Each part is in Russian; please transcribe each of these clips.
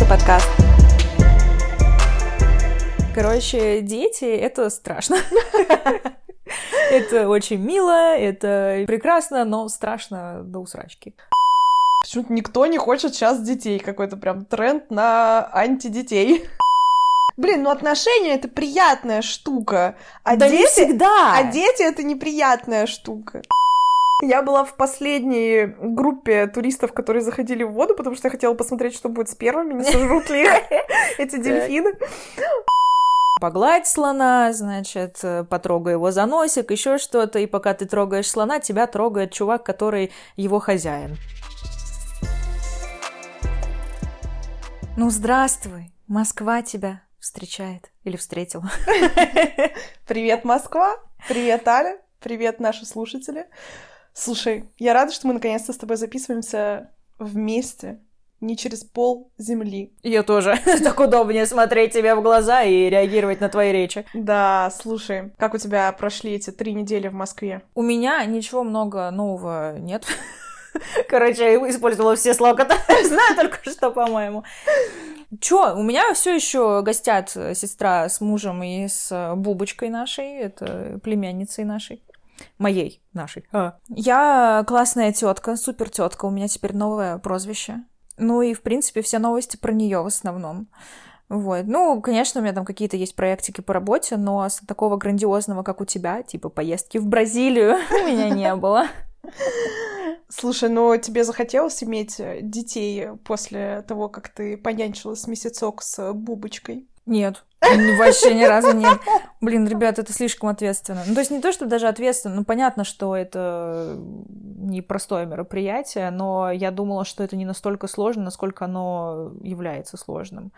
Мамочка подкаст. Короче, дети — это страшно. Это очень мило, это прекрасно, но страшно до усрачки. Почему-то никто не хочет сейчас детей. Какой-то прям тренд на антидетей. Блин, ну отношения это приятная штука. А Да дети... всегда. А дети это неприятная штука. Я была в последней группе туристов, которые заходили в воду, потому что я хотела посмотреть, что будет с первыми, не сожрут ли эти дельфины. Погладь слона, значит, э, потрогай его за носик, еще что-то, и пока ты трогаешь слона, тебя трогает чувак, который его хозяин. Ну, здравствуй, Москва тебя встречает или встретила. Привет, Москва! Привет, Аля! Привет, наши слушатели! Слушай, я рада, что мы наконец-то с тобой записываемся вместе, не через пол земли. Я тоже. Так удобнее смотреть тебе в глаза и реагировать на твои речи. Да, слушай, как у тебя прошли эти три недели в Москве? У меня ничего много нового нет. Короче, я использовала все слова, которые знаю только что, по-моему. Чё, у меня все еще гостят сестра с мужем и с бубочкой нашей, это племянницей нашей. Моей, нашей. А. Я классная тетка, супер тетка, у меня теперь новое прозвище. Ну и, в принципе, все новости про нее в основном. Вот. Ну, конечно, у меня там какие-то есть проектики по работе, но такого грандиозного, как у тебя, типа поездки в Бразилию, у меня не было. Слушай, ну тебе захотелось иметь э, детей после того, как ты понянчилась месяцок с бубочкой? Нет, вообще ни разу нет. Блин, ребят, это слишком ответственно. Ну, то есть не то, что даже ответственно, ну, понятно, что это непростое мероприятие, но я думала, что это не настолько сложно, насколько оно является сложным.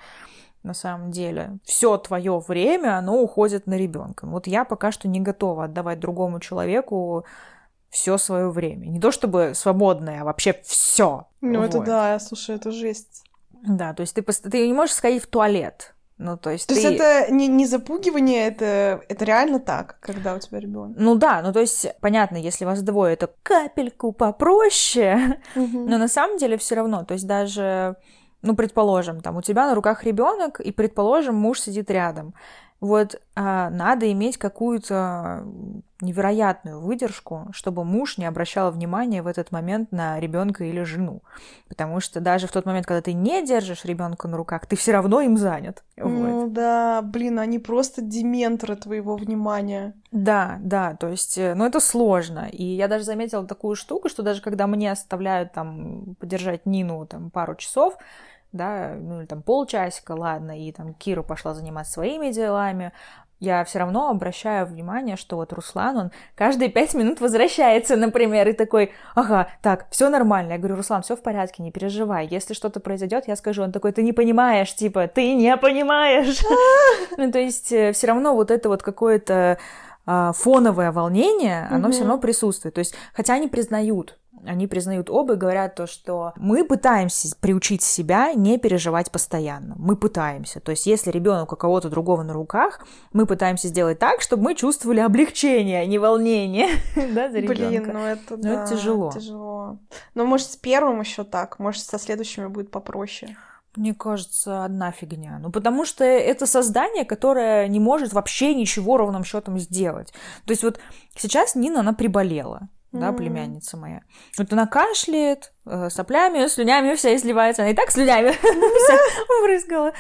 На самом деле, все твое время, оно уходит на ребенка. Вот я пока что не готова отдавать другому человеку все свое время. Не то чтобы свободное, а вообще все. Ну, вот. это да, слушай, это жесть. Да, то есть ты, ты не можешь сходить в туалет. Ну, то есть То ты... есть это не, не запугивание, это, это реально так, когда у тебя ребенок. Ну да, ну то есть, понятно, если вас двое, это капельку попроще, но на самом деле все равно, то есть даже, ну, предположим, там у тебя на руках ребенок, и, предположим, муж сидит рядом. Вот а, надо иметь какую-то невероятную выдержку, чтобы муж не обращал внимания в этот момент на ребенка или жену. Потому что даже в тот момент, когда ты не держишь ребенка на руках, ты все равно им занят. Ну Вот. да, блин, они просто дементоры твоего внимания. Да, да, то есть, э, ну это сложно. И я даже заметила такую штуку, что даже когда мне оставляют там подержать Нину там пару часов, да, ну или там полчасика, ладно, и там Кира пошла заниматься своими делами, я все равно обращаю внимание, что вот Руслан, он каждые пять минут возвращается, например, и такой, ага, так, все нормально. Я говорю, Руслан, все в порядке, не переживай. Если что-то произойдет, я скажу. Он такой, ты не понимаешь, типа, ты не понимаешь. Ну, то есть, все равно вот это вот какое-то а, фоновое волнение, оно все равно присутствует. То есть, хотя они признают, они признают оба и говорят то, что мы пытаемся приучить себя не переживать постоянно. Мы пытаемся. То есть, если ребенок у кого-то другого на руках, мы пытаемся сделать так, чтобы мы чувствовали облегчение, а не волнение да, за ребенка. Блин, ну это, Ну, да, это тяжело. тяжело. Но может с первым еще так, может со следующими будет попроще. Мне кажется, одна фигня. Ну, потому что это создание, которое не может вообще ничего ровным счетом сделать. То есть вот сейчас Нина, она приболела. Да, Мгм. племянница моя. Вот она кашляет, э, соплями, слюнями вся изливается. Она и так слюнями вся брызгала.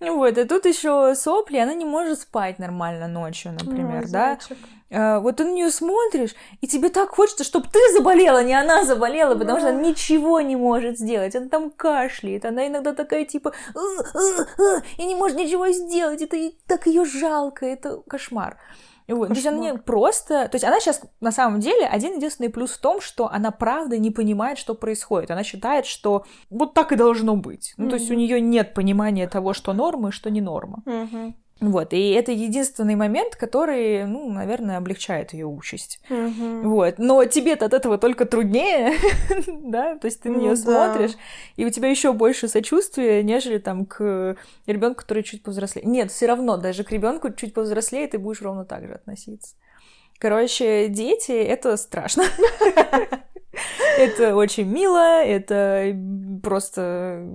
Вот, а тут еще сопли, она не может спать нормально ночью, например, Ой, да. А, вот ты на нее смотришь, и тебе так хочется, чтобы ты заболела, не она заболела, потому что она ничего не может сделать. Она там кашляет, она иногда такая типа «Э, э, э», и не может ничего сделать. Это и- так ее жалко, это кошмар. Вот. То есть она не просто... То есть она сейчас, на самом деле, один единственный плюс в том, что она правда не понимает, что происходит. Она считает, что вот так и должно быть. Ну, то есть у нее нет понимания того, что норма и что не норма. Мгм. Вот, и это единственный момент, который, ну, наверное, облегчает ее участь. Мгм. Вот, но тебе-то от этого только труднее, да, то есть ты на Ну нее да. смотришь, и у тебя еще больше сочувствия, нежели там к ребенку, который чуть повзрослее. Нет, все равно, даже к ребенку чуть повзрослее ты будешь ровно так же относиться. Короче, дети это страшно. Это очень мило, это просто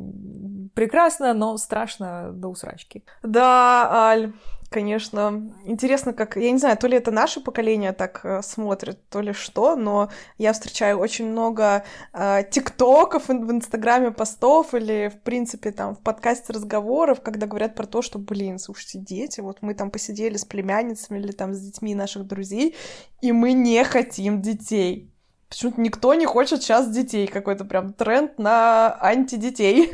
прекрасно, но страшно до усрачки. Да, Аль, конечно. Интересно, как, я не знаю, то ли это наше поколение так э, смотрит, то ли что, но я встречаю очень много э, тиктоков в Инстаграме постов или, в принципе, там в подкасте разговоров, когда говорят про то, что, блин, слушайте, дети, вот мы там посидели с племянницами или там с детьми наших друзей, и мы не хотим детей. Почему-то никто не хочет сейчас детей, какой-то прям тренд на антидетей.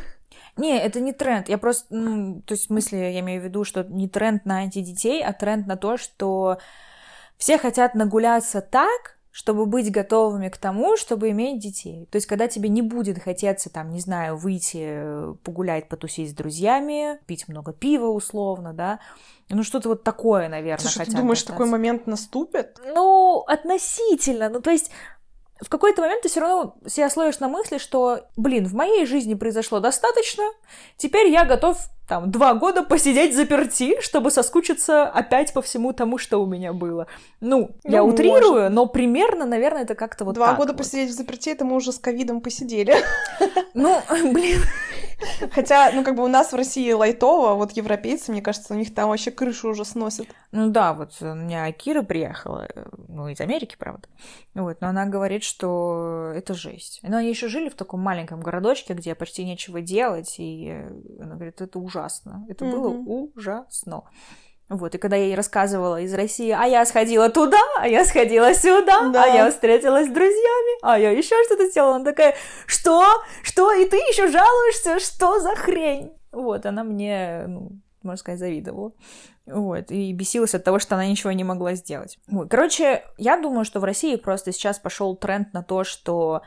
Не, это не тренд. Я просто, ну, то есть, в смысле, я имею в виду, что не тренд на антидетей, а тренд на то, что все хотят нагуляться так, чтобы быть готовыми к тому, чтобы иметь детей. То есть, когда тебе не будет хотеться, там, не знаю, выйти э, погулять, потусить с друзьями, пить много пива условно, да, ну, что-то вот такое, наверное, Слушай, ты думаешь, такой момент наступит? Ну, относительно. Ну, то есть, в какой-то момент ты все равно себя словишь на мысли, что, блин, в моей жизни произошло достаточно, теперь я готов там два года посидеть заперти, чтобы соскучиться опять по всему тому, что у меня было. Ну, ну я утрирую, может. но примерно, наверное, это как-то вот Два года вот. посидеть в заперти, это мы уже с ковидом посидели. Ну, блин. Хотя, ну, как бы у нас в России лайтово, вот европейцы, мне кажется, у них там вообще крышу уже сносят. Ну да, вот у меня Кира приехала, ну, из Америки, правда. Вот, но она говорит, что это жесть. Но они еще жили в таком маленьком городочке, где почти нечего делать, и она говорит, это ужасно ужасно. Это mm-hmm. было ужасно. Вот, и когда я ей рассказывала из России, а я сходила туда, а я сходила сюда, да. а я встретилась с друзьями, а я еще что-то сделала, она такая, что? Что? И ты еще жалуешься? Что за хрень? Вот, она мне, ну, можно сказать, завидовала. Вот, и бесилась от того, что она ничего не могла сделать. Вот. Короче, я думаю, что в России просто сейчас пошел тренд на то, что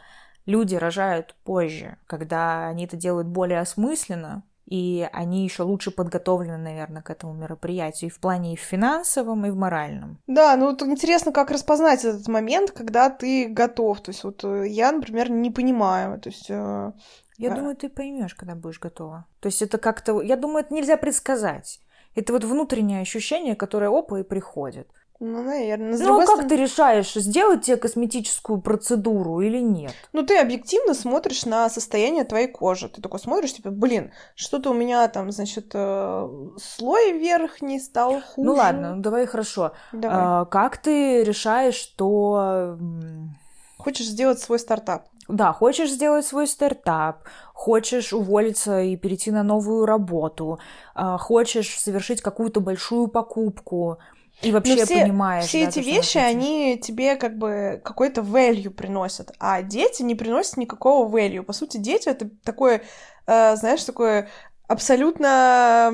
люди рожают позже, когда они это делают более осмысленно, и они еще лучше подготовлены, наверное, к этому мероприятию и в плане и в финансовом, и в моральном. Да, ну вот интересно, как распознать этот момент, когда ты готов. То есть вот э, я, например, не понимаю. То есть э, я а... думаю, ты поймешь, когда будешь готова. То есть это как-то, я думаю, это нельзя предсказать. Это вот внутреннее ощущение, которое опа и приходит. Ну, наверное. С ну, а как стороны... ты решаешь, сделать тебе косметическую процедуру или нет? Ну, ты объективно смотришь на состояние твоей кожи. Ты такой смотришь, типа, блин, что-то у меня там, значит, э, слой верхний стал хуже. Ну, ладно, ну, давай хорошо. Давай. А, как ты решаешь, что... Хочешь сделать свой стартап? Да, хочешь сделать свой стартап, хочешь уволиться и перейти на новую работу, а, хочешь совершить какую-то большую покупку, и вообще Но все, понимаешь. Все да, эти вещи, они тебе как бы какой-то value приносят, а дети не приносят никакого value. По сути, дети это такое, э, знаешь, такое абсолютно,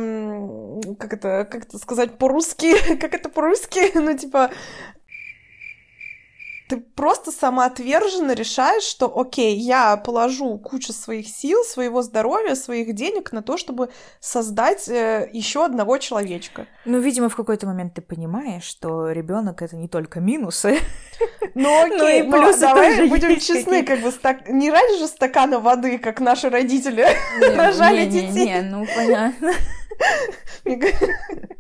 как это, как это сказать по-русски, как это по-русски, ну, типа, ты просто самоотверженно решаешь, что, окей, я положу кучу своих сил, своего здоровья, своих денег на то, чтобы создать э, еще одного человечка. Ну, видимо, в какой-то момент ты понимаешь, что ребенок это не только минусы. Ну, окей, ну, и плюсы давай будем честны, как бы стак... не ради же стакана воды, как наши родители рожали детей. Не, ну понятно.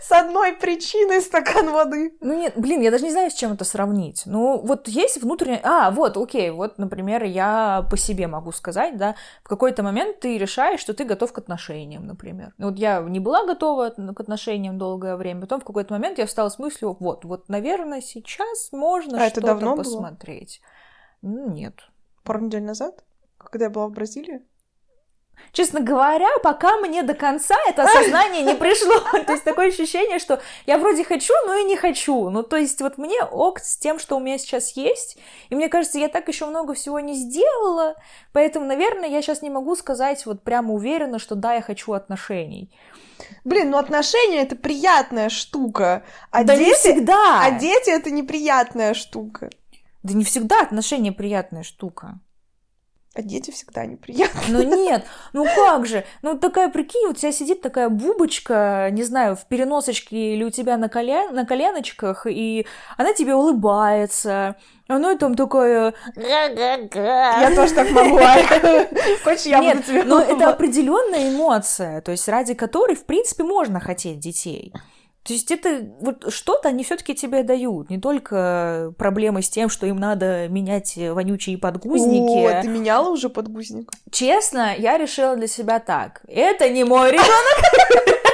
С одной причиной стакан воды. Ну нет, блин, я даже не знаю, с чем это сравнить. Ну, вот есть внутреннее... А, вот, окей, вот, например, я по себе могу сказать, да, в какой-то момент ты решаешь, что ты готов к отношениям, например. Вот я не была готова к отношениям долгое время, потом в какой-то момент я встала с мыслью, вот, вот, наверное, сейчас можно а что-то посмотреть. Было? Нет. Пару недель назад, когда я была в Бразилии? Честно говоря, пока мне до конца это осознание не пришло. То есть такое ощущение, что я вроде хочу, но и не хочу. Ну, то есть вот мне ок с тем, что у меня сейчас есть. И мне кажется, я так еще много всего не сделала. Поэтому, наверное, я сейчас не могу сказать вот прямо уверенно, что да, я хочу отношений. Блин, ну отношения это приятная штука. А да дети, не всегда. А дети это неприятная штука. Да не всегда отношения приятная штука. А дети всегда неприятные. Ну нет, ну как же? Ну такая, прикинь, вот у тебя сидит такая бубочка, не знаю, в переносочке или у тебя на, колен, на коленочках, и она тебе улыбается. Оно там такое... Я тоже так могу. Хочешь, я Нет, буду тебе но это определенная эмоция, то есть ради которой, в принципе, можно хотеть детей. То есть это вот что-то они все-таки тебе дают, не только проблемы с тем, что им надо менять вонючие подгузники. О, ты меняла уже подгузник? Честно, я решила для себя так: это не мой ребенок.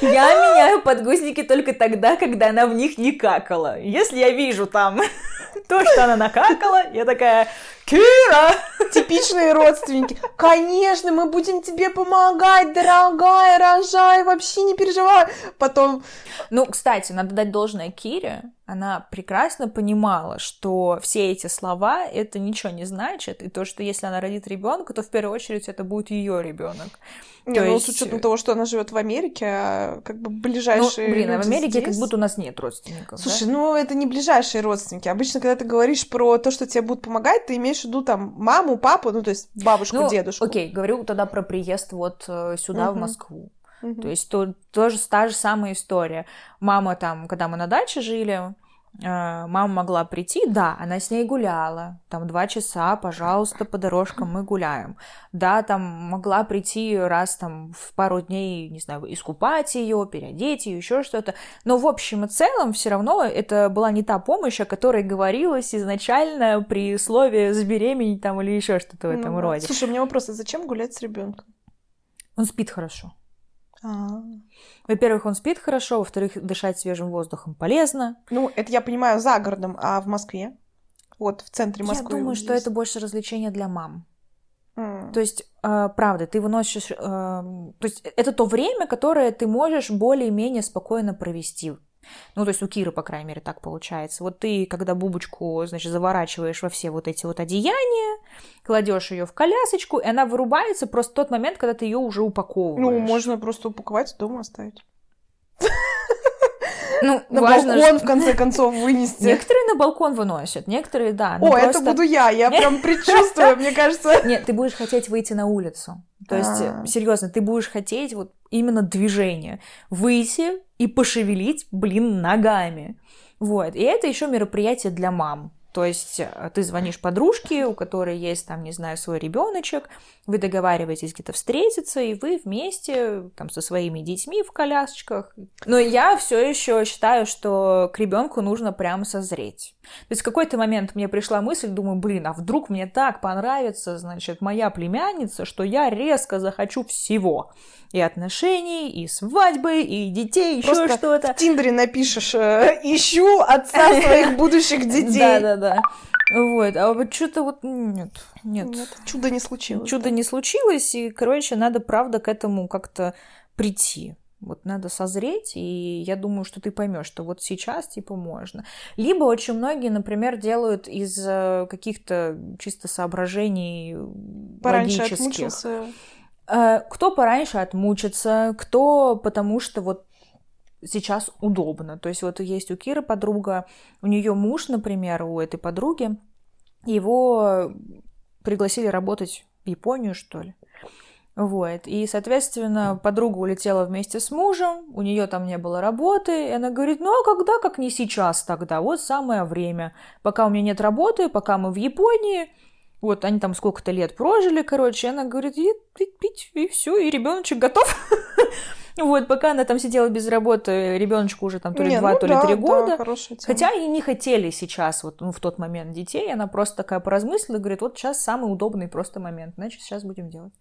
Я меняю подгузники только тогда, когда она в них не какала. Если я вижу там то, что она накакала, я такая, Кира! Типичные родственники. Конечно, мы будем тебе помогать, дорогая, рожай, вообще не переживай. Потом... Ну, кстати, надо дать должное Кире. Она прекрасно понимала, что все эти слова это ничего не значит, и то, что если она родит ребенка, то в первую очередь это будет ее ребенок. Не, ну, есть... с учетом того, что она живет в Америке, а как бы ближайшие. Ну, блин, а в Америке здесь... как будто у нас нет родственников. Слушай, да? ну это не ближайшие родственники. Обычно, когда ты говоришь про то, что тебе будут помогать, ты имеешь в виду там маму, папу, ну то есть бабушку, ну, дедушку. Окей, говорю тогда про приезд вот э, сюда, Мгм. в Москву. Мгм. То есть то, тоже та же самая история. Мама там, когда мы на даче жили, э, мама могла прийти, да, она с ней гуляла, там два часа, пожалуйста, по дорожкам мы гуляем. Да, там могла прийти раз там в пару дней, не знаю, искупать ее, переодеть ее, еще что-то. Но в общем и целом все равно это была не та помощь, о которой говорилось изначально при слове забеременеть там или еще что-то в Ну этом да. роде. Слушай, у меня вопрос, а зачем гулять с ребенком? Он спит хорошо. А. Во-первых, он спит хорошо, во-вторых, дышать свежим воздухом полезно. Ну, это я понимаю за городом, а в Москве? Вот в центре Москвы. Я думаю, что это больше развлечение для мам. М. То есть, э, правда, ты выносишь... э, то есть, это то время, которое ты можешь более-менее спокойно провести. Ну, то есть у Киры, по крайней мере, так получается. Вот ты, когда бубочку, значит, заворачиваешь во все вот эти вот одеяния, кладешь ее в колясочку, и она вырубается просто в тот момент, когда ты ее уже упаковываешь. Ну, можно просто упаковать и дома оставить. Ну, На важно, балкон, в конце концов, вынести. Некоторые на балкон выносят, некоторые да. ну О, это просто- буду я, я прям предчувствую, мне кажется. Нет, ты будешь хотеть выйти на улицу. То есть, А. серьезно, ты будешь хотеть вот именно движение. Выйти и пошевелить, блин, ногами. Вот. И это еще мероприятие для мам. То есть э, ты звонишь подружке, у которой есть там, не знаю, свой ребеночек, вы договариваетесь где-то встретиться, и вы вместе там со своими детьми в колясочках. Но я все еще считаю, что к ребенку нужно прям созреть. То есть в какой-то момент мне пришла мысль, думаю, блин, а вдруг мне так понравится, значит, моя племянница, что я резко захочу всего. И отношений, и свадьбы, и детей, еще Просто что-то. В Тиндере напишешь э, «Ищу отца своих будущих детей». Да-да-да. Вот, а вот что-то вот нет, нет. Нет, чудо не случилось. Чудо не случилось, и, короче, надо, правда, к этому как-то прийти. Вот надо созреть, и я думаю, что ты поймешь, что вот сейчас типа можно. Либо очень многие, например, делают из э, каких-то чисто соображений Пораньше логических. отмучился. Э, Кто пораньше отмучится, кто потому что вот сейчас удобно. То есть вот есть у Киры подруга, у нее муж, например, у этой подруги, его пригласили работать в Японию, что ли. Вот. И, соответственно, подруга улетела вместе с мужем, у нее там не было работы, и она говорит, ну а когда, как не сейчас тогда, вот самое время, пока у меня нет работы, пока мы в Японии, вот они там сколько-то лет прожили, короче, и она говорит, и пить, пить, и все, и ребеночек готов. Вот, пока она там сидела без работы, ребеночку уже там то ли два, ну то ли три да, года. Хотя и не хотели сейчас, вот ну, в тот момент детей, она просто такая поразмыслила, говорит, вот сейчас самый удобный просто момент, значит, сейчас будем делать.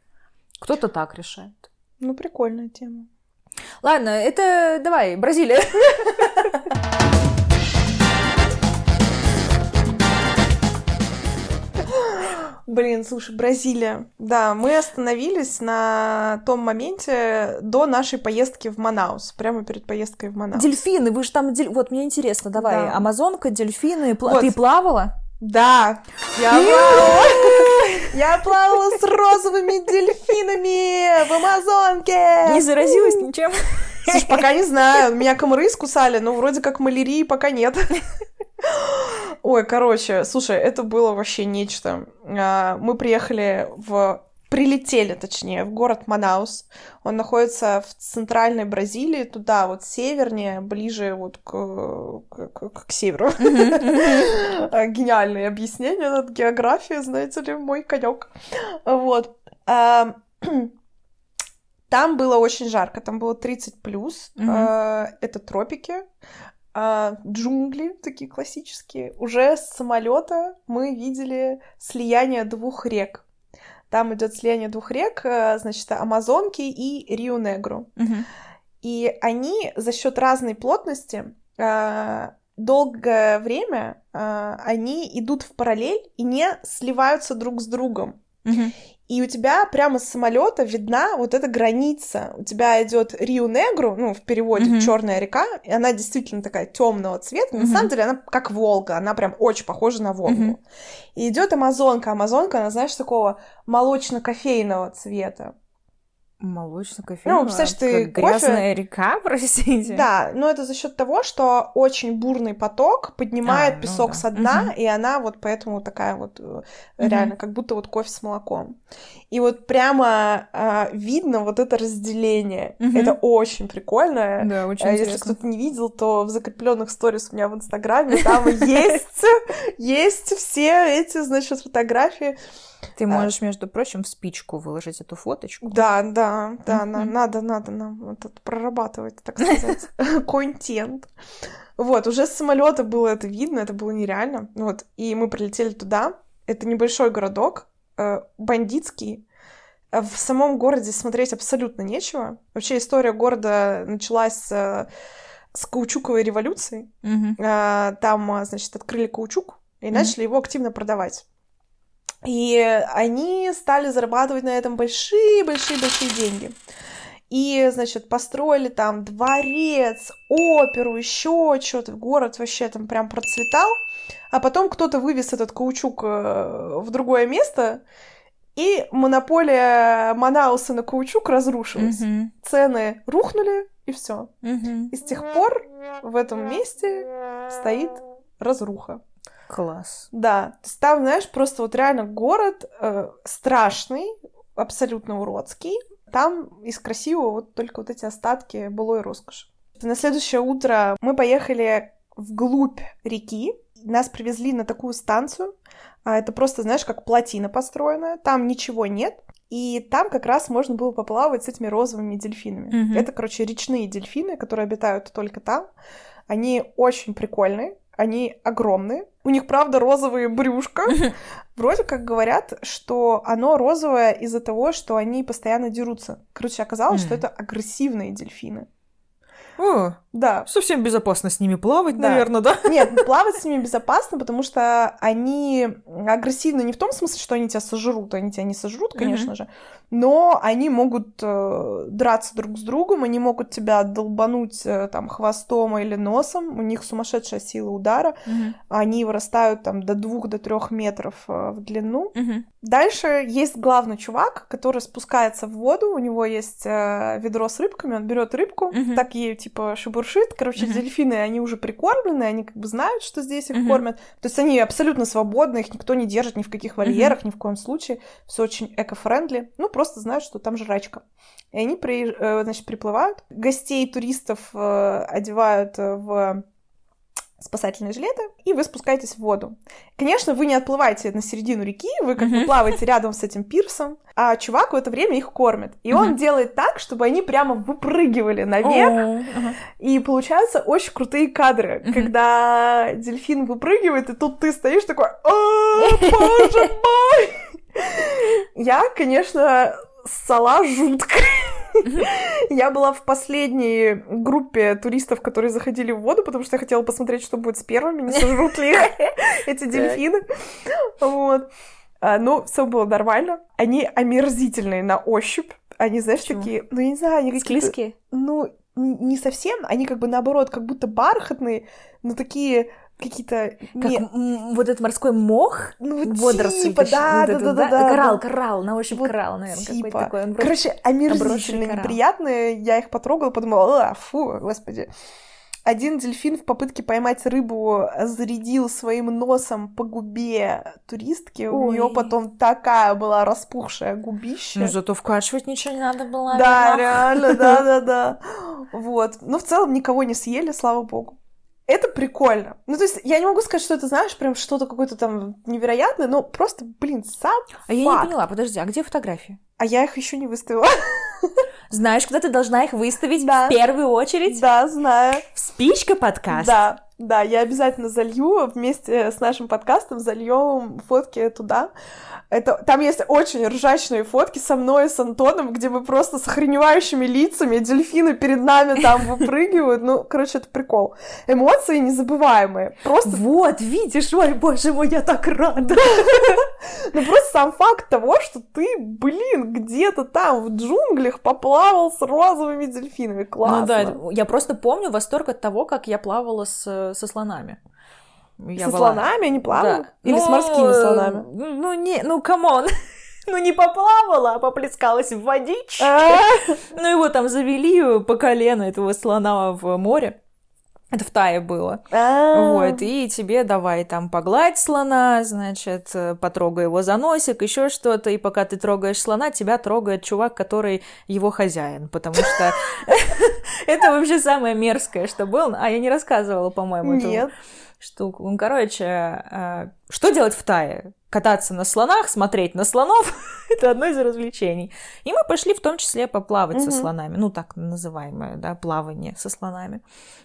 Кто-то так решает. Ну, прикольная тема. Ладно, это давай, Бразилия. Блин, слушай, Бразилия. Да, мы остановились на том моменте до нашей поездки в Манаус. Прямо перед поездкой в Манаус. Дельфины, вы же там... дель- Вот, мне интересно, давай, Да. Амазонка, дельфины, пла- Вот. ты плавала? Да, я плавала. Я плавала с розовыми дельфинами в Амазонке. Не заразилась ничем? Слушай, пока не знаю. Меня комары искусали, но вроде как малярии пока нет. Ой, короче, слушай, это было вообще нечто. А, Мы приехали в... Прилетели, точнее, в город Манаус. Он находится в центральной Бразилии, туда вот севернее, ближе вот к, к, к- к северу. А, Гениальные объяснения над географией, знаете ли, мой конек. Вот. А, Там было очень жарко, там было 30 плюс. Э, Это тропики, а, джунгли такие классические. Уже с самолета мы видели слияние двух рек. Там идет слияние двух рек, э, значит, Амазонки и Рио-Негру. Мгм. И они за счет разной плотности э, долгое время э, они идут в параллель и не сливаются друг с другом. Мгм. И у тебя прямо с самолета видна вот эта граница. У тебя идет Рио-Негру, ну, в переводе Мгм. Черная река, и она действительно такая темного цвета. На Мгм. самом деле она как Волга, она прям очень похожа на Волгу. Мгм. И идет Амазонка. Амазонка, она, знаешь, такого молочно-кофейного цвета. Молочно-кофейного. Ну, представляешь, ты как грязная река, простите. Да, но это за счет того, что очень бурный поток поднимает А, ну песок да. со дна, Мгм. и она вот поэтому такая вот э, Мгм. реально, как будто вот кофе с молоком. И вот прямо а, видно вот это разделение. Мгм. Это очень прикольно. Да, очень А Если интересно. кто-то не видел, то в закрепленных сторис у меня в Инстаграме там есть, есть все эти, значит, фотографии. Ты можешь, между прочим, в спичку выложить эту фоточку. Да, да, да, на- Мгм. надо, надо нам вот это прорабатывать, так сказать, контент. Вот, уже с самолета было это видно, это было нереально. Вот, и мы прилетели туда. Это небольшой городок, э, бандитский. В самом городе смотреть абсолютно нечего. Вообще история города началась э, с каучуковой революции. А, Там, а, значит, открыли каучук и Мгм. начали его активно продавать. И они стали зарабатывать на этом большие-большие-большие деньги. И, значит, построили там дворец, оперу, еще что-то. Город вообще там прям процветал. А потом кто-то вывез этот каучук э, в другое место, и монополия Манауса на каучук разрушилась. Мгм. Цены рухнули, и все. Мгм. И с тех пор в этом месте стоит разруха. Класс. Да, там, знаешь, просто вот реально город э, страшный, абсолютно уродский. Там из красивого вот только вот эти остатки былой роскоши. На следующее утро мы поехали вглубь реки. Нас привезли на такую станцию. А Это просто, знаешь, как плотина построенная. Там ничего нет. И там как раз можно было поплавать с этими розовыми дельфинами. Мгм. Это, короче, речные дельфины, которые обитают только там. Они очень прикольные, они огромные. У них, правда, розовые брюшка. Вроде как говорят, что оно розовое из-за того, что они постоянно дерутся. Короче, оказалось, что это агрессивные дельфины. О, Да. совсем безопасно с ними плавать, Да. наверное, да? Нет, ну, плавать с ними безопасно, потому что они агрессивны не в том смысле, что они тебя сожрут, они тебя не сожрут, конечно же, но они могут э, драться друг с другом, они могут тебя долбануть э, там хвостом или носом, у них сумасшедшая сила удара, Мгм. они вырастают там до двух до трех метров э, в длину. Мгм. Дальше есть главный чувак, который спускается в воду, у него есть э, ведро с рыбками, он берет рыбку, Мгм. так ею типа шебуршит. Короче, Мгм. дельфины, они уже прикормлены, они как бы знают, что здесь их Мгм. кормят. То есть они абсолютно свободны, их никто не держит ни в каких вольерах, ни в коем случае. Все очень эко-френдли. Ну, просто знают, что там жрачка. И они, при, э, значит, приплывают. Гостей, туристов э, одевают в спасательные жилеты, и вы спускаетесь в воду. Конечно, вы не отплываете на середину реки, вы как бы плаваете рядом с этим пирсом, а чувак в это время их кормит. И он делает так, чтобы они прямо выпрыгивали наверх, и получаются очень крутые кадры, когда дельфин выпрыгивает, и тут ты стоишь такой, «О, боже мой! Я, конечно, ссала жутко. Я была в последней группе туристов, которые заходили в воду, потому что я хотела посмотреть, что будет с первыми, не сожрут ли эти дельфины. Вот. А, Ну, все было нормально. Они омерзительные на ощупь. Они, знаешь, такие, ну, я не знаю, они какие-то... Склизкие? Ну, не совсем, они как бы наоборот, как будто бархатные, но такие какие-то... Как не- м, вот этот морской мох, ну, вот водоросль. типа, да, да, да, да, да, Коралл, коралл, на ощупь Вот коралл, наверное, какой-то типа. такой. Он Короче, омерзительно неприятные. Я их потрогала, подумала, а, фу, господи. Один дельфин в попытке поймать рыбу зарядил своим носом по губе туристки. У Ой. нее потом такая была распухшая губища. Ну, зато вкачивать ничего не надо было. Да, реально, да, да, да. Вот. Но в целом никого не съели, слава богу. Это прикольно. Ну, то есть, я не могу сказать, что это, знаешь, прям что-то какое-то там невероятное, но просто, блин, сам А я факт. не поняла, подожди, а где фотографии? А я их еще не выставила. Знаешь, куда ты должна их выставить Да. в первую очередь? Да, знаю. В спичка подкаст. Да, да, я обязательно залью вместе с нашим подкастом, зальем фотки туда. Это, там есть очень ржачные фотки со мной и с Антоном, где мы просто с охреневающими лицами, дельфины перед нами там выпрыгивают. Ну, короче, это прикол. Эмоции незабываемые. Просто, Вот, видишь, ой, боже мой, я так рада. ну, просто сам факт того, что ты, блин, где-то там в джунглях поплавал с розовыми дельфинами. Классно. Ну да, я просто помню восторг от того, как я плавала с, со слонами. Я Со была- слонами они плавают? Да. Или с Ну, морскими э, слонами? Ну, не, ну, come on. Ну, не поплавала, а поплескалась в водичке. А, Ну, его там завели по колено, этого слона в море. Это в Тае было. а. Вот, и тебе давай там погладь слона, значит, э, потрогай его за носик, еще что-то, и пока ты трогаешь слона, тебя трогает чувак, который его хозяин, потому что это вообще самое мерзкое, что было. А я не рассказывала, по-моему, эту Нет. штуку. Ну, короче, э, что делать в Тае? Кататься на слонах, смотреть на слонов — это одно из развлечений. И мы пошли в том числе поплавать со слонами, ну, так называемое, да, плавание со слонами.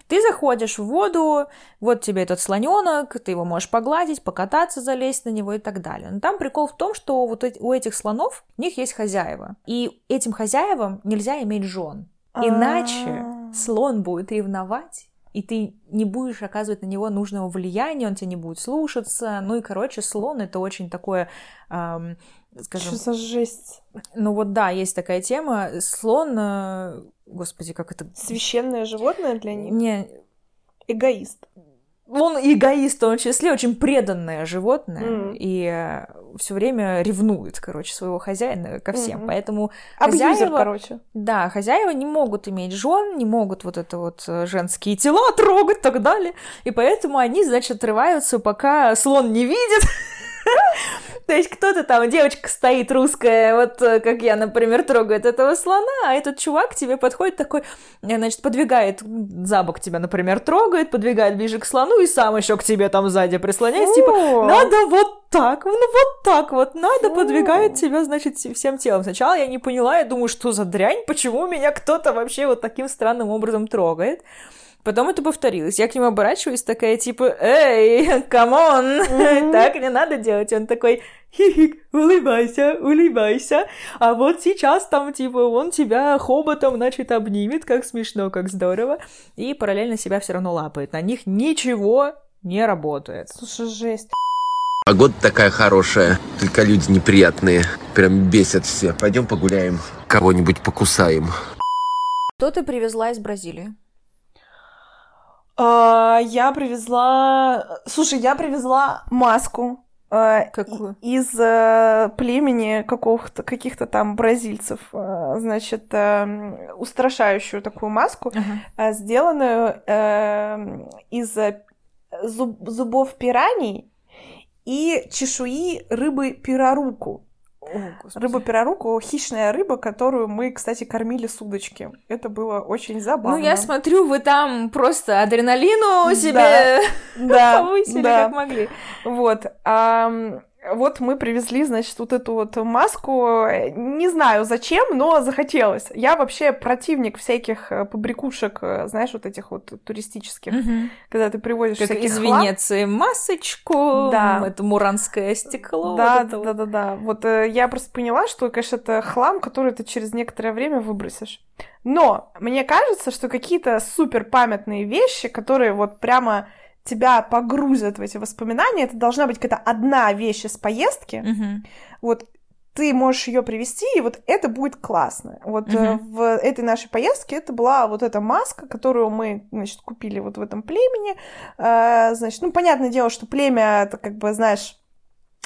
Ты заходишь в воду, вот тебе этот слоненок, ты его можешь погладить, покататься, залезть на него и так далее. Но там прикол в том, что вот у этих слонов, у них есть хозяева. И этим хозяевам нельзя иметь жен. Иначе А. слон будет ревновать, и ты не будешь оказывать на него нужного влияния, он тебя не будет слушаться. Ну и, короче, слон это очень такое, ам, скажем, Что за жесть? ну вот да, есть такая тема. Слон, э, господи, как это... Священное животное для них? Не, Эгоист. Он эгоист в том числе, очень преданное животное, Мгм. и все время ревнует, короче, своего хозяина ко всем. Мгм. Поэтому Абьюзер, Хозяева- короче. Да, хозяева не могут иметь жен, не могут вот это вот э, женские тела трогать и так далее. И поэтому они, значит, отрываются, пока слон не видит. То есть кто-то там, девочка стоит русская, вот э, как я, например, трогает этого слона, а этот чувак тебе подходит такой, э, значит, подвигает за бок тебя, например, трогает, подвигает ближе к слону и сам еще к тебе там сзади прислоняется, типа, надо вот так, ну вот так вот, надо, подвигает тебя, значит, всем телом. Сначала я не поняла, я думаю, что за дрянь, почему меня кто-то вообще вот таким странным образом трогает. Потом это повторилось. Я к нему оборачиваюсь, такая типа, эй, come on, так не надо делать. Он такой, хихик, улыбайся, улыбайся. А вот сейчас там, типа, он тебя хоботом, значит, обнимет, как смешно, как здорово. И параллельно тебя все равно лапает. На них ничего не работает. Слушай, жесть. Погода такая хорошая, только люди неприятные. Прям бесят все. Пойдем погуляем. Кого-нибудь покусаем. Что ты привезла из Бразилии? А, я привезла... Слушай, я привезла маску. э, Какую? Из э, племени каких-то там бразильцев. Э, Значит, устрашающую такую маску. э, сделанную из зуб- зубов пираний и чешуи рыбы пироруку. Рыба пироруку — хищная рыба, которую мы, кстати, кормили с удочки. Это было очень забавно. Ну, я смотрю, вы там просто адреналину себе да, повысили, да. как могли. Вот. ам, вот мы привезли, значит, вот эту вот маску. Не знаю зачем, но захотелось. Я вообще противник всяких э, побрякушек, э, знаешь, вот этих вот туристических, когда ты привозишь Как из хлам. Венеции масочку, Да. это муранское стекло. Да, вот да, вот. да, да, да. Вот э, я просто поняла, что, конечно, это хлам, который ты через некоторое время выбросишь. Но мне кажется, что какие-то супер памятные вещи, которые вот прямо тебя погрузят в эти воспоминания, это должна быть какая-то одна вещь из поездки. Мгм. Вот ты можешь ее привести, и вот это будет классно. Вот э, Мгм. в этой нашей поездке это была вот эта маска, которую мы, значит, купили вот в этом племени. Э, значит, ну, понятное дело, что племя, это как бы, знаешь,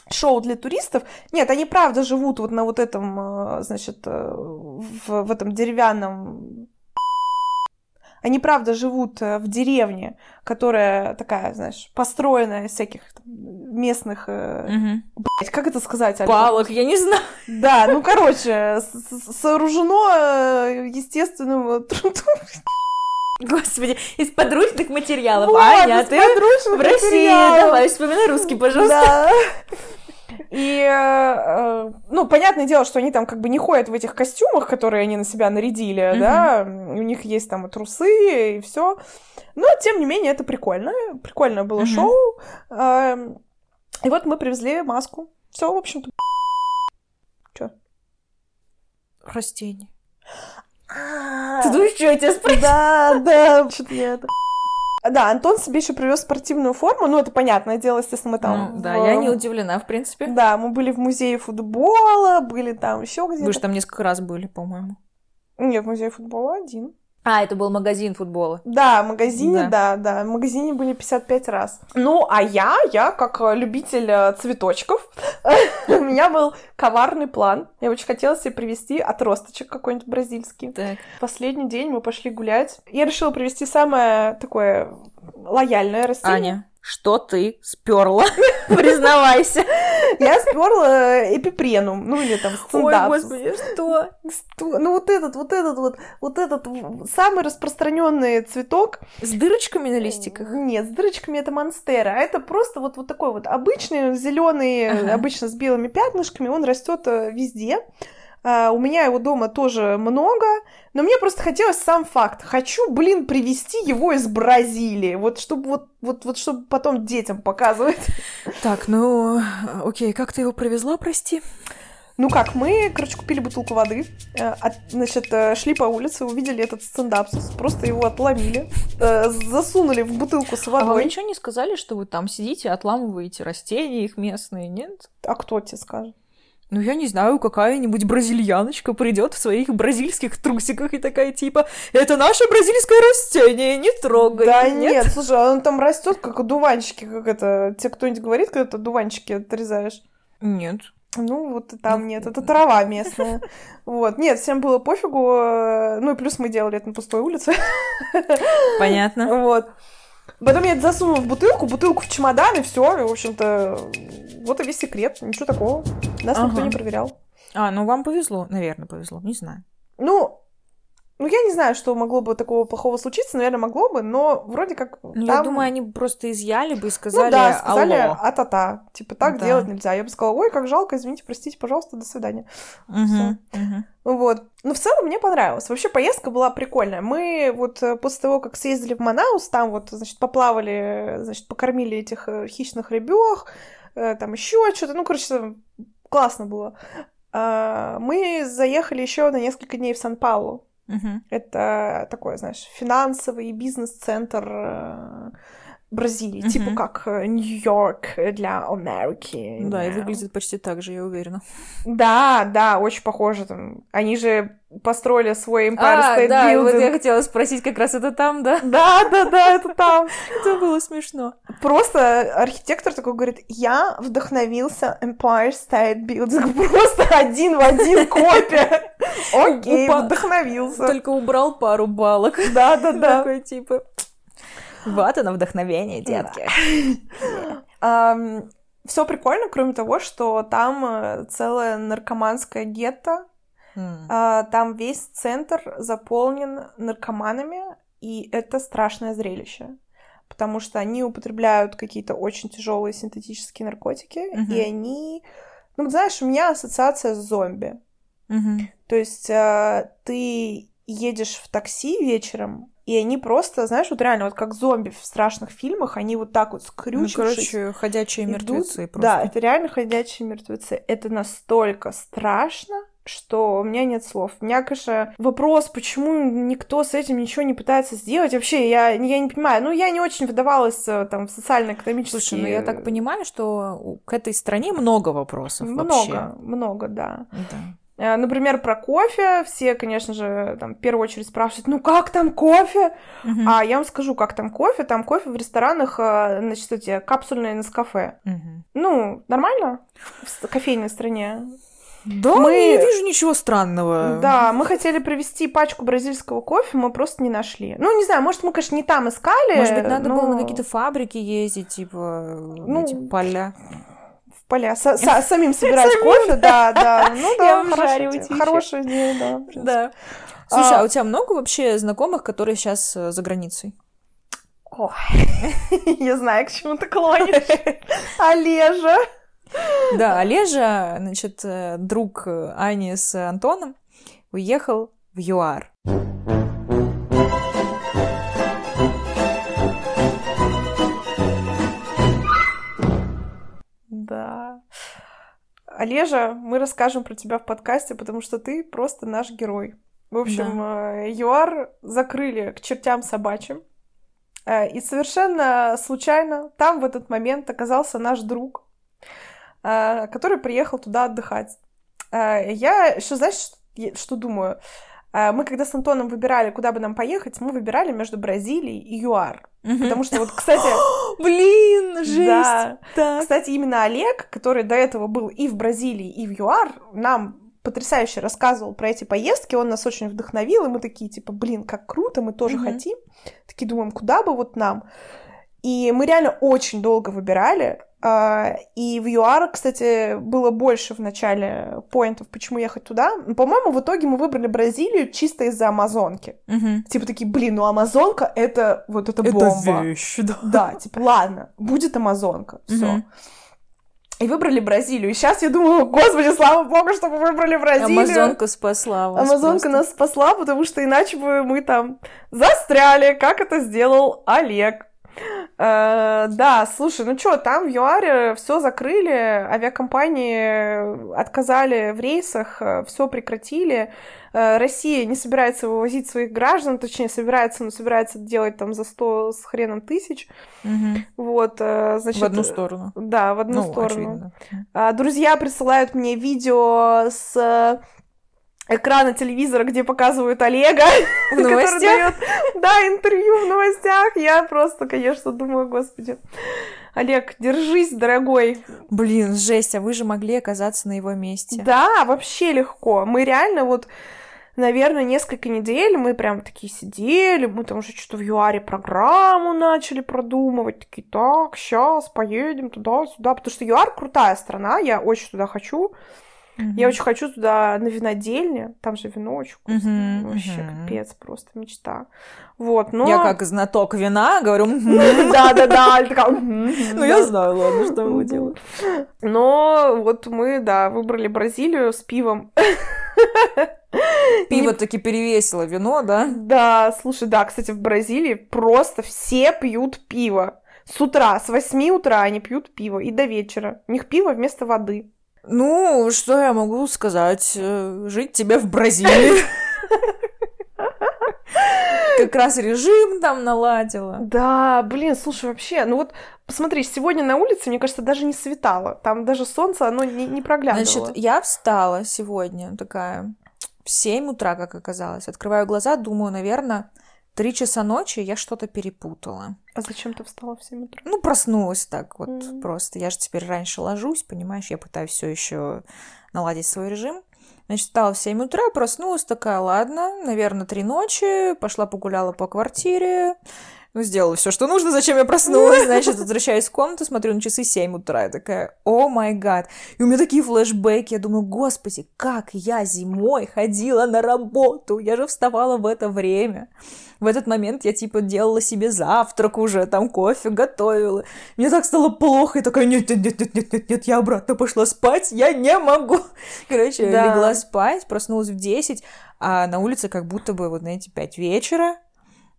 шоу для туристов. Нет, они правда живут вот на вот этом, э, значит, в, в этом деревянном... Они правда живут э, в деревне, которая такая, знаешь, построенная из всяких там местных... э, Мгм. блядь, как это сказать? Аля? Палок, я не знаю. Да, ну, короче, сооружено э, естественным э, трудом. Господи, из подручных материалов. Вот, Аня, а из ты подручных в России. материалов. Давай, вспоминай русский, пожалуйста. Да. И, э, ну, понятное дело, что они там как бы не ходят в этих костюмах, которые они на себя нарядили, да, у них есть там и трусы, и все. Но, тем не менее, это прикольно. Прикольное было шоу. Эм, и вот мы привезли маску. Все, в общем-то. Чё? Растение. А, Ты думаешь, что я тебя спросила? Да, да, что-то я это... Да, Антон себе еще привез спортивную форму, ну, это понятное дело, естественно, мы там... Ну, да, в- я не удивлена, в принципе. Да, мы были в музее футбола, были там еще где-то. Вы же там несколько раз были, по-моему. Нет, в музее футбола один. А, это был магазин футбола. Да, в магазине, Да. да, да, в магазине были 55 раз. Ну, а я, я как э, любитель э, цветочков, у меня был коварный план. Я очень хотела себе привезти отросточек какой-нибудь бразильский. Так. Последний день мы пошли гулять. Я решила привезти самое такое лояльное растение. Аня, что ты сперла? Признавайся. Я сперла эпипренум, ну или там Ой, сциндапсус. господи, что? Ну вот этот, вот этот вот, вот этот самый распространенный цветок. С дырочками на листиках? Нет, с дырочками это монстера, а это просто вот, вот такой вот обычный, зеленый, Ага. обычно с белыми пятнышками, он растет э, везде. А, у меня его дома тоже много, но мне просто хотелось сам факт. Хочу, блин, привезти его из Бразилии, вот чтобы вот, вот, вот чтобы потом детям показывать. Так, ну, окей, как ты его привезла, прости? Ну как, мы, короче, купили бутылку воды, э, от- значит, э, шли по улице, увидели этот стендапсус, просто его отломили, э, засунули в бутылку с А вам водой. ничего не сказали, что вы там сидите, отламываете растения их местные, нет? А кто тебе скажет? Ну, я не знаю, какая-нибудь бразильяночка придет в своих бразильских трусиках и такая типа, это наше бразильское растение, не трогай. Да нет, слушай, он там растет как одуванчики, как это. Тебе кто-нибудь говорит, когда ты одуванчики отрезаешь? Нет. Ну, вот там нет, это трава местная. Вот, нет, всем было пофигу. э, Ну и плюс мы делали это на пустой улице. Понятно. Вот. Потом я это засунула в бутылку, бутылку в чемодан, и все. В общем-то, вот и весь секрет. Ничего такого. Нас никто Ага. не проверял. А, ну вам повезло, наверное, повезло, не знаю. Ну, ну, я не знаю, что могло бы такого плохого случиться, наверное, могло бы, но вроде как Ну, я думаю, они просто изъяли бы и сказали, ну да, сказали а-та-та. Типа, так Да. делать нельзя. Я бы сказала, ой, как жалко, извините, простите, пожалуйста, до свидания. Мгм, мгм. Вот. Но в целом мне понравилось. Вообще поездка была прикольная. Мы вот э, после того, как съездили в Манаус, там вот, значит, поплавали, значит, покормили этих э, хищных рыбёх, э, там еще что-то. Ну, короче, там классно было. А, Мы заехали еще на несколько дней в Сан-Паулу. Мгм. Это такой, знаешь, финансовый бизнес-центр э, Бразилии, Мгм. типа как э, Нью-Йорк для Америки. Да, и выглядит почти так же, я уверена. Да, да, очень похоже там. Они же построили свой Empire А, State да, и вот Building. я хотела спросить, как раз это там, да? Да, да, да, это там. Это было смешно. Просто архитектор такой говорит, я вдохновился Empire State Building. Просто один в один копия. Окей, Упа- вдохновился. Только убрал пару балок. Да, да, да. Такой, типа... Вот оно, вдохновение, детки. Все прикольно, кроме того, что там э, целая наркоманская гетто. А, Там весь центр заполнен наркоманами, и это страшное зрелище. Потому что они употребляют какие-то очень тяжелые синтетические наркотики, и они. Ну, знаешь, у меня ассоциация с зомби. Мгм. То есть а, ты едешь в такси вечером, и они просто, знаешь, вот реально, вот как зомби в страшных фильмах, они вот так вот Ну, скрючившись. короче, ходячие идут. мертвецы просто. Да, это реально ходячие мертвецы. Это настолько страшно, что у меня нет слов. У меня, конечно, вопрос, почему никто с этим ничего не пытается сделать. Вообще, я, я не понимаю. Ну, я не очень вдавалась э, там в социально-экономические... Слушай, ну я так понимаю, что к этой стране много вопросов Много, вообще. много, да. Да. Э, Например, про кофе. Все, конечно же, там, в первую очередь спрашивают, ну как там кофе? Мгм. А я вам скажу, как там кофе. Там кофе в ресторанах, э, значит, эти капсульные Нескафе. Мгм. Ну, нормально в кофейной стране. Да, Мы- не вижу ничего странного. Да, мы хотели привезти пачку бразильского кофе, мы просто не нашли. Ну, не знаю, может, мы, конечно, не там искали. Может быть, надо было на но какие-то фабрики ездить, типа, Ну, эти поля. Поля Са- са- самим собирать кофе, да, да. Ну да, хорошая идея, да. Да. Слушай, А- а у тебя много вообще знакомых, которые сейчас за границей? Ой, я знаю, к чему ты клонишь. Олежа. Да, Олежа, значит, э, друг Ани с Антоном, уехал в ЮАР. Да. Олежа, мы расскажем про тебя в подкасте, потому что ты просто наш герой. В общем, да. Э, ЮАР закрыли к чертям собачьим. Э, и совершенно случайно там в этот момент оказался наш друг, э, который приехал туда отдыхать. Я еще, знаешь, что думаю? Мы когда с Антоном выбирали, куда бы нам поехать, мы выбирали между Бразилией и ЮАР. Угу. Потому что вот, кстати... Блин, жесть! Да. Так. Кстати, именно Олег, который до этого был и в Бразилии, и в ЮАР, нам потрясающе рассказывал про эти поездки, он нас очень вдохновил, и мы такие, типа, блин, как круто, мы тоже mm-hmm. хотим. Такие думаем, куда бы вот нам. И мы реально очень долго выбирали. А, и в ЮАР, кстати, было больше в начале поинтов, почему ехать туда. По-моему, в итоге мы выбрали Бразилию чисто из-за Амазонки. Угу. Типа такие, блин, ну Амазонка это вот это бомба. Это вещь, да. Да, типа, ладно, будет Амазонка, все. Угу. И выбрали Бразилию. И сейчас я думаю, господи, слава богу, что мы выбрали Бразилию. Амазонка спасла вас Амазонка просто. нас спасла, потому что иначе бы мы там застряли, как это сделал Олег. Э, да, слушай, ну что, там в ЮАРе все закрыли, авиакомпании отказали в рейсах, э, все прекратили. Э, Россия не собирается вывозить своих граждан, точнее, собирается, но собирается делать там за 100 с хреном тысяч. Угу. Вот, значит... В одну сторону. Да, в одну ну, сторону. Очевидно. Друзья присылают мне видео с экрана телевизора, где показывают Олега, который дает, да, интервью в новостях. Я просто, конечно, думаю, господи, Олег, держись, дорогой. Блин, жесть, а вы же могли оказаться на его месте. Да, вообще легко. Мы реально вот наверное, несколько недель мы прям такие сидели, мы там уже что-то в ЮАРе программу начали продумывать, такие, так, сейчас поедем туда-сюда, потому что ЮАР крутая страна, я очень туда хочу, Угу. Я очень хочу туда на винодельне, там же вино очень вкусное, угу, вообще угу. капец, просто мечта. Вот, но... Я как знаток вина говорю... Да-да-да, Ну, я знаю, ладно, что мы делаем. Но вот мы, да, выбрали Бразилию с пивом. Пиво таки перевесило вино, да? Да, слушай, да, кстати, в Бразилии просто все пьют пиво. С утра, с 8 утра они пьют пиво и до вечера. У них пиво вместо воды. Ну, что я могу сказать? Э, жить тебе в Бразилии. Как раз режим там наладила. Да, блин, слушай, вообще, ну вот посмотри, сегодня на улице, мне кажется, даже не светало. Там даже солнце, оно не, не проглядывало. Значит, я встала сегодня такая в 7 утра, как оказалось. Открываю глаза, думаю, наверное, Три часа ночи я что-то перепутала. А зачем ты встала в 7 утра? Ну, проснулась так вот mm-hmm. просто. Я же теперь раньше ложусь, понимаешь, я пытаюсь все еще наладить свой режим. Значит, встала в 7 утра, проснулась такая, ладно, наверное, три ночи, пошла погуляла по квартире, ну, сделала все, что нужно, зачем я проснулась, значит, возвращаюсь в комнату, смотрю на часы 7 утра, я такая, о май гад. И у меня такие флешбеки, я думаю, господи, как я зимой ходила на работу, я же вставала в это время. В этот момент я, типа, делала себе завтрак уже, там кофе готовила. Мне так стало плохо, и такая, нет, нет, нет, нет, нет, нет, я обратно пошла спать, я не могу. Короче, да. легла спать, проснулась в 10, а на улице как будто бы, вот, знаете, 5 вечера,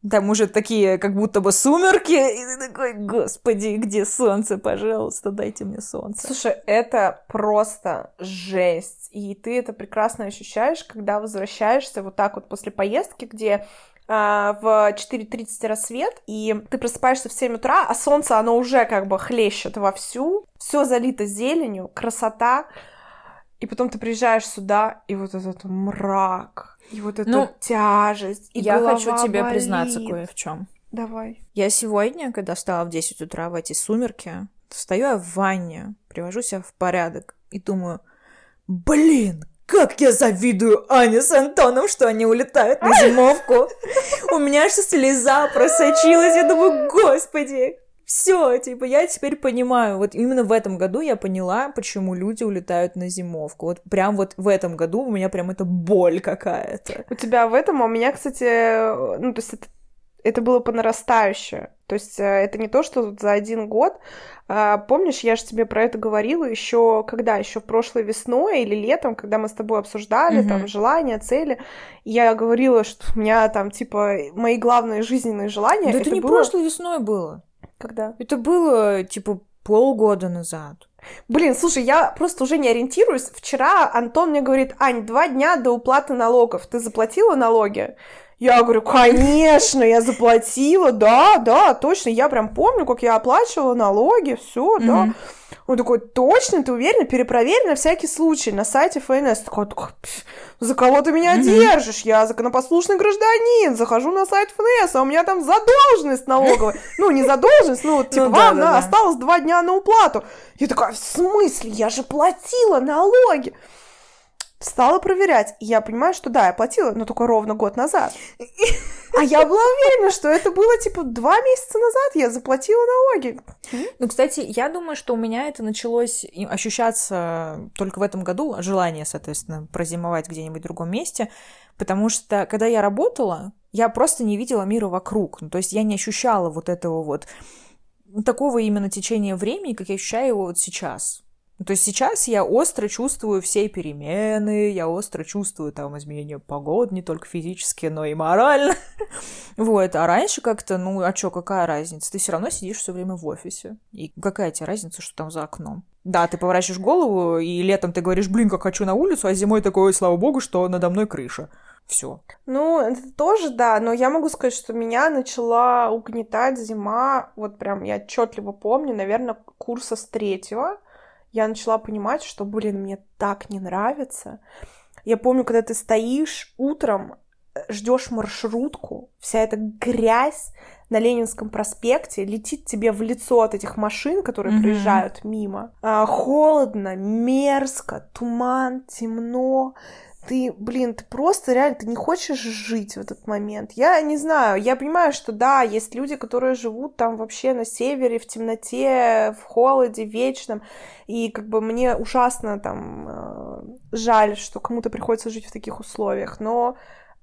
там уже такие, как будто бы сумерки, и ты такой, господи, где солнце, пожалуйста, дайте мне солнце. Слушай, это просто жесть, и ты это прекрасно ощущаешь, когда возвращаешься вот так вот после поездки, где в 4.30 рассвет, и ты просыпаешься в 7 утра, а солнце, оно уже как бы хлещет вовсю, все залито зеленью, красота, и потом ты приезжаешь сюда, и вот этот мрак, и вот эта ну, тяжесть, и Я хочу тебе болит. признаться кое в чем. Давай. Я сегодня, когда встала в 10 утра в эти сумерки, стою я в ванне, привожу себя в порядок и думаю, блин, как я завидую Ане с Антоном, что они улетают на зимовку. У меня аж слеза просочилась. Я думаю, господи, все, типа, я теперь понимаю. Вот именно в этом году я поняла, почему люди улетают на зимовку. Вот прям вот в этом году у меня прям это боль какая-то. У тебя в этом, а у меня, кстати, ну, то есть это это было по нарастающей. То есть э, это не то, что за один год. А, помнишь, я же тебе про это говорила еще когда? Еще прошлой весной или летом, когда мы с тобой обсуждали mm-hmm. там желания, цели. Я говорила, что у меня там типа мои главные жизненные желания. Да это, это не было... прошлой весной было. Когда? Это было типа полгода назад. Блин, слушай, я просто уже не ориентируюсь. Вчера Антон мне говорит, Ань, два дня до уплаты налогов. Ты заплатила налоги? Я говорю, конечно, я заплатила, да, да, точно. Я прям помню, как я оплачивала налоги, все, mm-hmm. да. Он такой, точно, ты уверена? Перепроверь на всякий случай на сайте ФНС. Такой, за кого ты меня mm-hmm. держишь? Я законопослушный гражданин, захожу на сайт ФНС, а у меня там задолженность налоговая. Ну, не задолженность, ну, вот, типа, ну, вам да, да, осталось два дня на уплату. Я такая, в смысле? Я же платила налоги. Стала проверять. И я понимаю, что да, я платила, но только ровно год назад. А я была уверена, что это было типа два месяца назад, я заплатила налоги. Ну, кстати, я думаю, что у меня это началось ощущаться только в этом году, желание, соответственно, прозимовать где-нибудь в другом месте, потому что когда я работала, я просто не видела мира вокруг. Ну, то есть я не ощущала вот этого вот такого именно течения времени, как я ощущаю его вот сейчас. Ну, то есть сейчас я остро чувствую все перемены, я остро чувствую там изменения погоды, не только физически, но и морально. вот, а раньше как-то, ну, а чё, какая разница? Ты все равно сидишь все время в офисе. И какая тебе разница, что там за окном? Да, ты поворачиваешь голову, и летом ты говоришь, блин, как хочу на улицу, а зимой такой, слава богу, что надо мной крыша. Все. Ну, это тоже, да, но я могу сказать, что меня начала угнетать зима, вот прям я отчетливо помню, наверное, курса с третьего, я начала понимать, что, блин, мне так не нравится. Я помню, когда ты стоишь утром, э, ждешь маршрутку, вся эта грязь на Ленинском проспекте летит тебе в лицо от этих машин, которые mm-hmm. проезжают мимо. А, холодно, мерзко, туман, темно ты, блин, ты просто реально, ты не хочешь жить в этот момент. Я не знаю, я понимаю, что да, есть люди, которые живут там вообще на севере, в темноте, в холоде вечном, и как бы мне ужасно там э, жаль, что кому-то приходится жить в таких условиях, но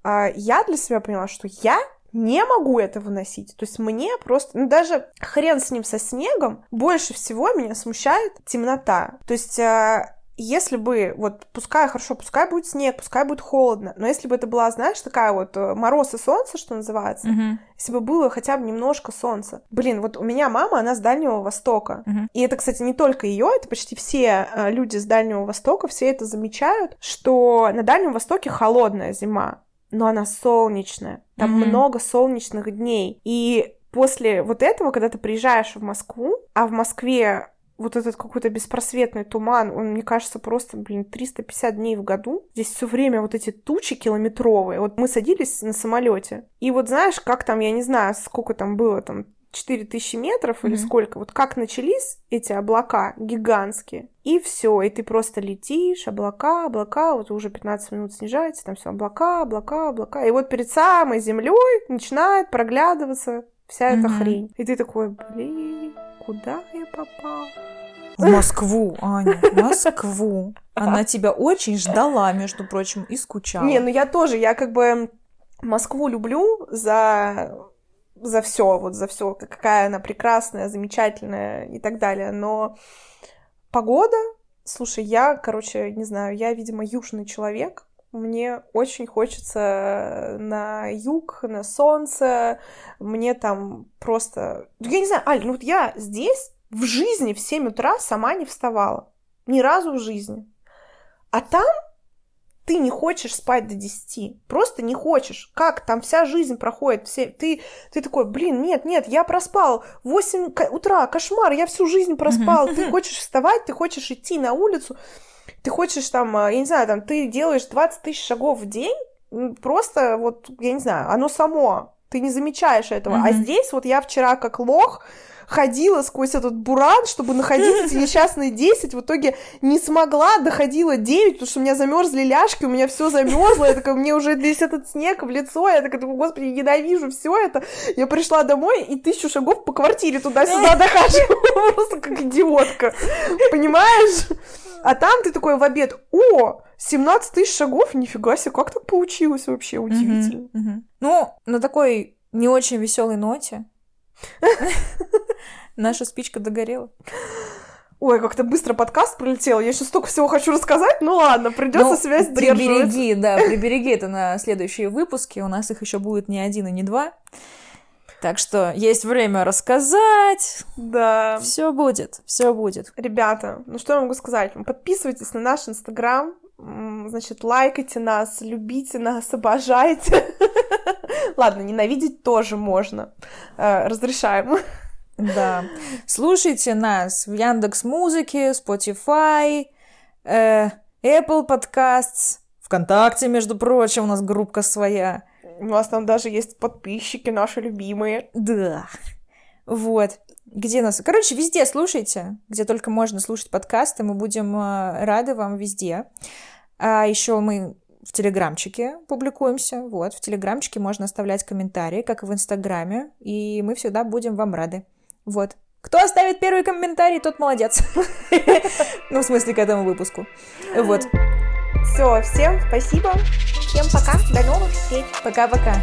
э, я для себя поняла, что я не могу это выносить. То есть мне просто, ну даже хрен с ним со снегом, больше всего меня смущает темнота. То есть э, если бы, вот, пускай, хорошо, пускай будет снег, пускай будет холодно, но если бы это была, знаешь, такая вот э, мороз и солнце, что называется, uh-huh. если бы было хотя бы немножко солнца. Блин, вот у меня мама, она с Дальнего Востока. Uh-huh. И это, кстати, не только ее, это почти все э, люди с Дальнего Востока, все это замечают, что на Дальнем Востоке холодная зима, но она солнечная. Там uh-huh. много солнечных дней. И после вот этого, когда ты приезжаешь в Москву, а в Москве вот этот какой-то беспросветный туман, он, мне кажется, просто, блин, 350 дней в году. Здесь все время вот эти тучи километровые. Вот мы садились на самолете, и вот знаешь, как там, я не знаю, сколько там было, там 4000 метров mm-hmm. или сколько, вот как начались эти облака гигантские, и все, и ты просто летишь, облака, облака, вот уже 15 минут снижается, там все облака, облака, облака, и вот перед самой землей начинает проглядываться вся mm-hmm. эта хрень. И ты такой, блин, Куда я попал? В Москву, Аня, в Москву. Она тебя очень ждала, между прочим, и скучала. Не, ну я тоже, я как бы Москву люблю за за все, вот за все, какая она прекрасная, замечательная и так далее. Но погода, слушай, я, короче, не знаю, я, видимо, южный человек, мне очень хочется на юг, на солнце. Мне там просто... Я не знаю, Аль, ну вот я здесь в жизни в 7 утра сама не вставала. Ни разу в жизни. А там ты не хочешь спать до 10. Просто не хочешь. Как там вся жизнь проходит? Все, ты, ты такой, блин, нет, нет, я проспал. 8 утра, кошмар, я всю жизнь проспал. Ты хочешь вставать, ты хочешь идти на улицу ты хочешь там, э, я не знаю, там, ты делаешь 20 тысяч шагов в день, просто вот, я не знаю, оно само, ты не замечаешь этого. Mm-hmm. А здесь вот я вчера как лох ходила сквозь этот буран, чтобы находить эти несчастные 10, в итоге не смогла, доходила 9, потому что у меня замерзли ляжки, у меня все замерзло, я такая, мне уже весь этот снег в лицо, я такая, господи, ненавижу все это. Я пришла домой и тысячу шагов по квартире туда-сюда дохожу, просто как идиотка, понимаешь? А там ты такой в обед, о, 17 тысяч шагов, нифига себе, как так получилось вообще, удивительно. Ну, на такой не очень веселой ноте наша спичка догорела. Ой, как-то быстро подкаст пролетел. Я еще столько всего хочу рассказать. Ну ладно, придется Ну, себя сдерживать. Прибереги, да, прибереги это на следующие выпуски. У нас их еще будет не один и не два. Так что есть время рассказать. Да. Все будет, все будет. Ребята, ну что я могу сказать? Подписывайтесь на наш инстаграм, значит, лайкайте нас, любите нас, обожайте. Ладно, ненавидеть тоже можно. Э, Разрешаем. Да. Слушайте нас в Яндекс Музыке, Spotify, э, Apple Podcasts, ВКонтакте, между прочим, у нас группка своя. У нас там даже есть подписчики наши любимые. Да. Вот. Где нас? Короче, везде слушайте, где только можно слушать подкасты. Мы будем э, рады вам везде. А еще мы в Телеграмчике публикуемся. Вот, в Телеграмчике можно оставлять комментарии, как и в Инстаграме. И мы всегда будем вам рады. Вот. Кто оставит первый комментарий, тот молодец. Ну, в смысле, к этому выпуску. Вот. Все, всем спасибо. Всем пока. До новых встреч. Пока-пока.